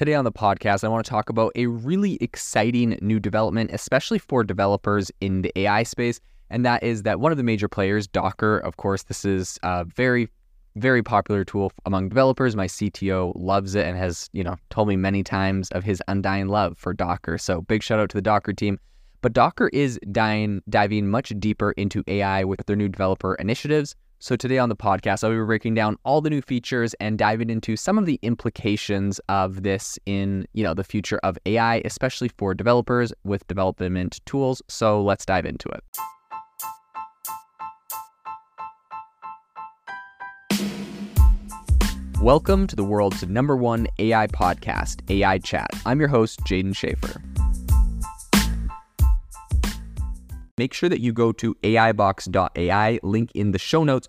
Today on the podcast, I want to talk about a really exciting new development, especially for developers in the AI space. And that is that one of the major players, Docker, of course, this is a very, very popular tool among developers. My CTO loves it and has, you know, told me many times of his undying love for Docker. So big shout out to the Docker team. But Docker is dying, diving much deeper into AI with their new developer initiatives. So today on the podcast, I'll be breaking down all the new features and diving into some of the implications of this in, you know, the future of AI, especially for developers with development tools. So let's dive into it. Welcome to the world's number one AI podcast, AI Chat. I'm your host, Jaeden Schafer. make sure that you go to AIbox.ai, link in the show notes,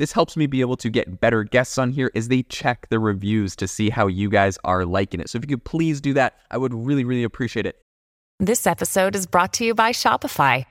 This helps me be able to get better guests on here as they check the reviews to see how you guys are liking it. So if you could please do that, I would really, really appreciate it. This episode is brought to you by Shopify.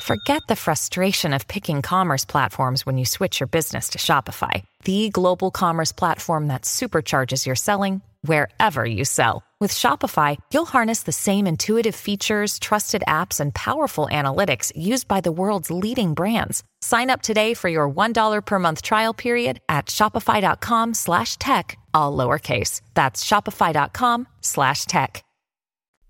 Forget the frustration of picking commerce platforms when you switch your business to Shopify, the global commerce platform that supercharges your selling wherever you sell. With Shopify, you'll harness the same intuitive features, trusted apps, and powerful analytics used by the world's leading brands. Sign up today for your $1 per month trial period at shopify.com slash tech, all lowercase. That's shopify.com slash tech.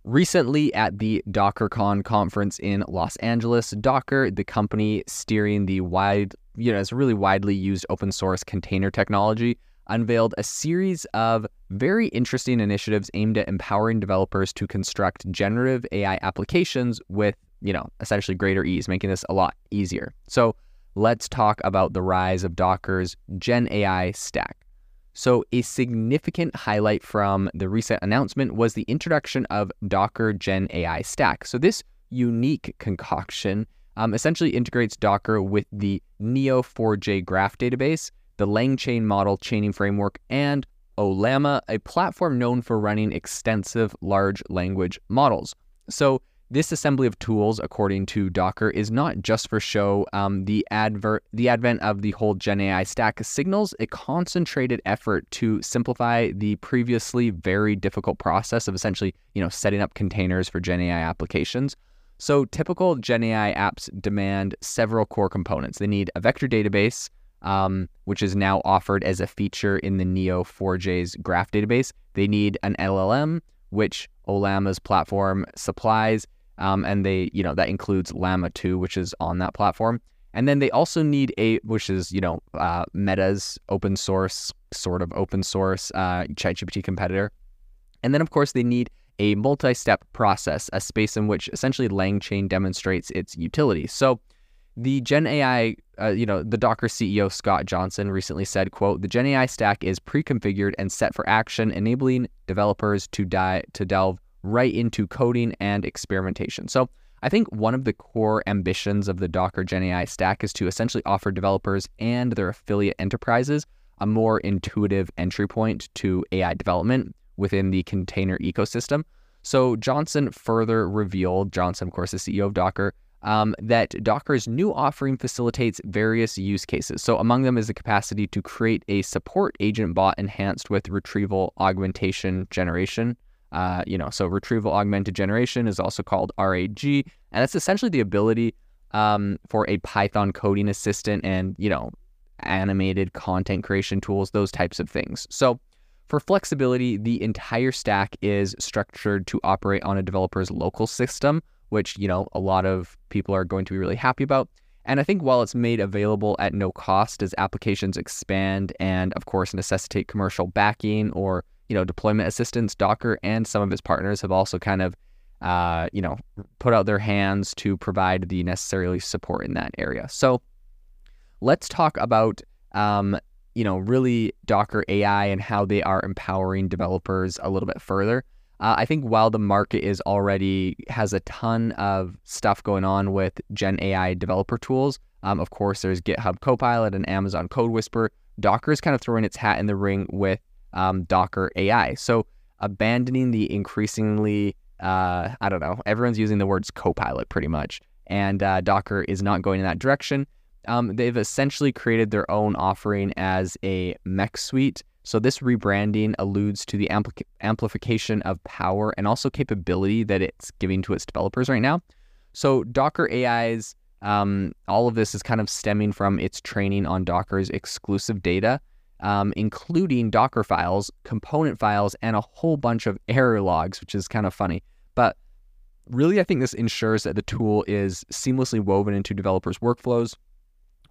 Recently at the DockerCon conference in Los Angeles, Docker, the company steering the wide, you know, it's really widely used open source container technology, unveiled a series of very interesting initiatives aimed at empowering developers to construct generative AI applications with, you know, essentially greater ease, making this a lot easier. So let's talk about the rise of Docker's Gen AI stack. So, a significant highlight from the recent announcement was the introduction of Docker Gen AI Stack. So, this unique concoction um, essentially integrates Docker with the Neo4j graph database the LangChain model chaining framework, and Ollama, a platform known for running extensive large language models. So, this assembly of tools, according to Docker, is not just for show. Um, the the advent of the whole Gen AI stack signals a concentrated effort to simplify the previously very difficult process of essentially, you know, setting up containers for Gen AI applications. So, typical Gen AI apps demand several core components. They need a vector database, um, which is now offered as a feature in the Neo4j's graph database. They need an LLM, which Ollama's platform supplies, um, and they, you know, that includes Llama 2, which is on that platform. And then they also need a, which is, you know, uh, Meta's open source, sort of open source uh, ChatGPT competitor. And then, of course, they need a multi step process, a space in which essentially LangChain demonstrates its utility. So, the Gen AI, uh, you know, the Docker CEO Scott Johnson recently said, "quote The Gen AI stack is pre-configured and set for action, enabling developers to die to delve right into coding and experimentation." So. I think one of the core ambitions of the Docker Gen AI stack is to essentially offer developers and their affiliate enterprises a more intuitive entry point to AI development within the container ecosystem. So Johnson further revealed, Johnson, of course, the CEO of Docker, um, that Docker's new offering facilitates various use cases. So, among them is the capacity to create a support agent bot enhanced with retrieval augmentation generation. Uh, you know, so retrieval augmented generation is also called RAG, and that's essentially the ability um, for a Python coding assistant and you know animated content creation tools, those types of things. So. For flexibility, the entire stack is structured to operate on a developer's local system which, you know, a lot of people are going to be really happy about. And I think while it's made available at no cost as applications expand and, of course, necessitate commercial backing or, you know, deployment assistance, Docker and some of its partners have also kind of, uh, you know, put out their hands to provide the necessary support in that area. So let's talk about um, you know, really Docker AI and how they are empowering developers a little bit further. Uh, I think while the market is already has a ton of stuff going on with Gen AI developer tools, um, of course, there's GitHub Copilot and Amazon Code Whisper. Docker is kind of throwing its hat in the ring with um, Docker AI. So abandoning the increasingly, uh, I don't know, everyone's using the words Copilot pretty much, and uh, Docker is not going in that direction. Um, they've essentially created their own offering as a mech suite. So this rebranding alludes to the ampli- amplification of power and also capability that it's giving to its developers right now. So Docker AI's um, all of this is kind of stemming from its training on Docker's exclusive data, um, including Docker files, component files, and a whole bunch of error logs, which is kind of funny. But really, I think this ensures that the tool is seamlessly woven into developers' workflows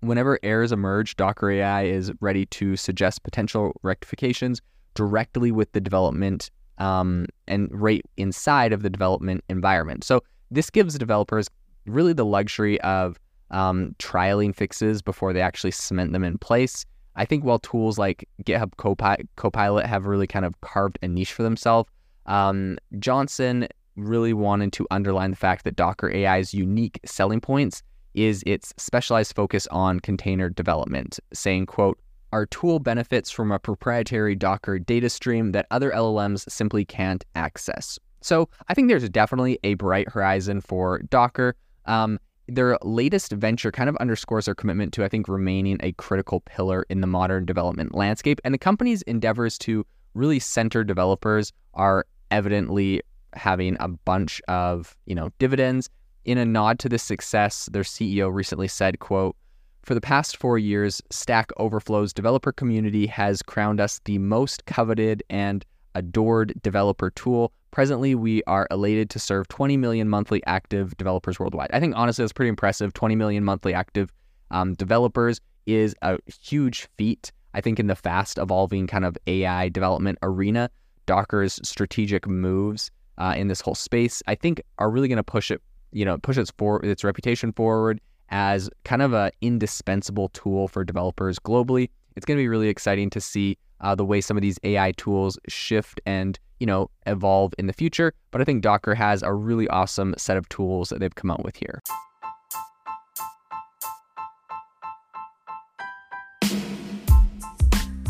Whenever errors emerge, Docker AI is ready to suggest potential rectifications directly with the development um, and right inside of the development environment. So this gives developers really the luxury of um, trialing fixes before they actually cement them in place. I think while tools like GitHub Copi- Copilot have really kind of carved a niche for themselves, um, Johnson really wanted to underline the fact that Docker AI's unique selling points is its specialized focus on container development, saying, quote, our tool benefits from a proprietary Docker data stream that other LLMs simply can't access. So I think there's definitely a bright horizon for Docker. Um, their latest venture kind of underscores their commitment to, I think, remaining a critical pillar in the modern development landscape. And the company's endeavors to really center developers are evidently having a bunch of, you know, dividends. In a nod to this success, their CEO recently said, quote, for the past four years, Stack Overflow's developer community has crowned us the most coveted and adored developer tool. Presently, we are elated to serve 20 million monthly active developers worldwide. I think honestly, that's pretty impressive. 20 million monthly active um, developers is a huge feat. I think in the fast evolving kind of AI development arena, Docker's strategic moves uh, in this whole space, I think, are really going to push it you know, push its for its reputation forward as kind of a indispensable tool for developers globally. It's going to be really exciting to see uh, the way some of these AI tools shift and you know evolve in the future. But I think Docker has a really awesome set of tools that they've come out with here.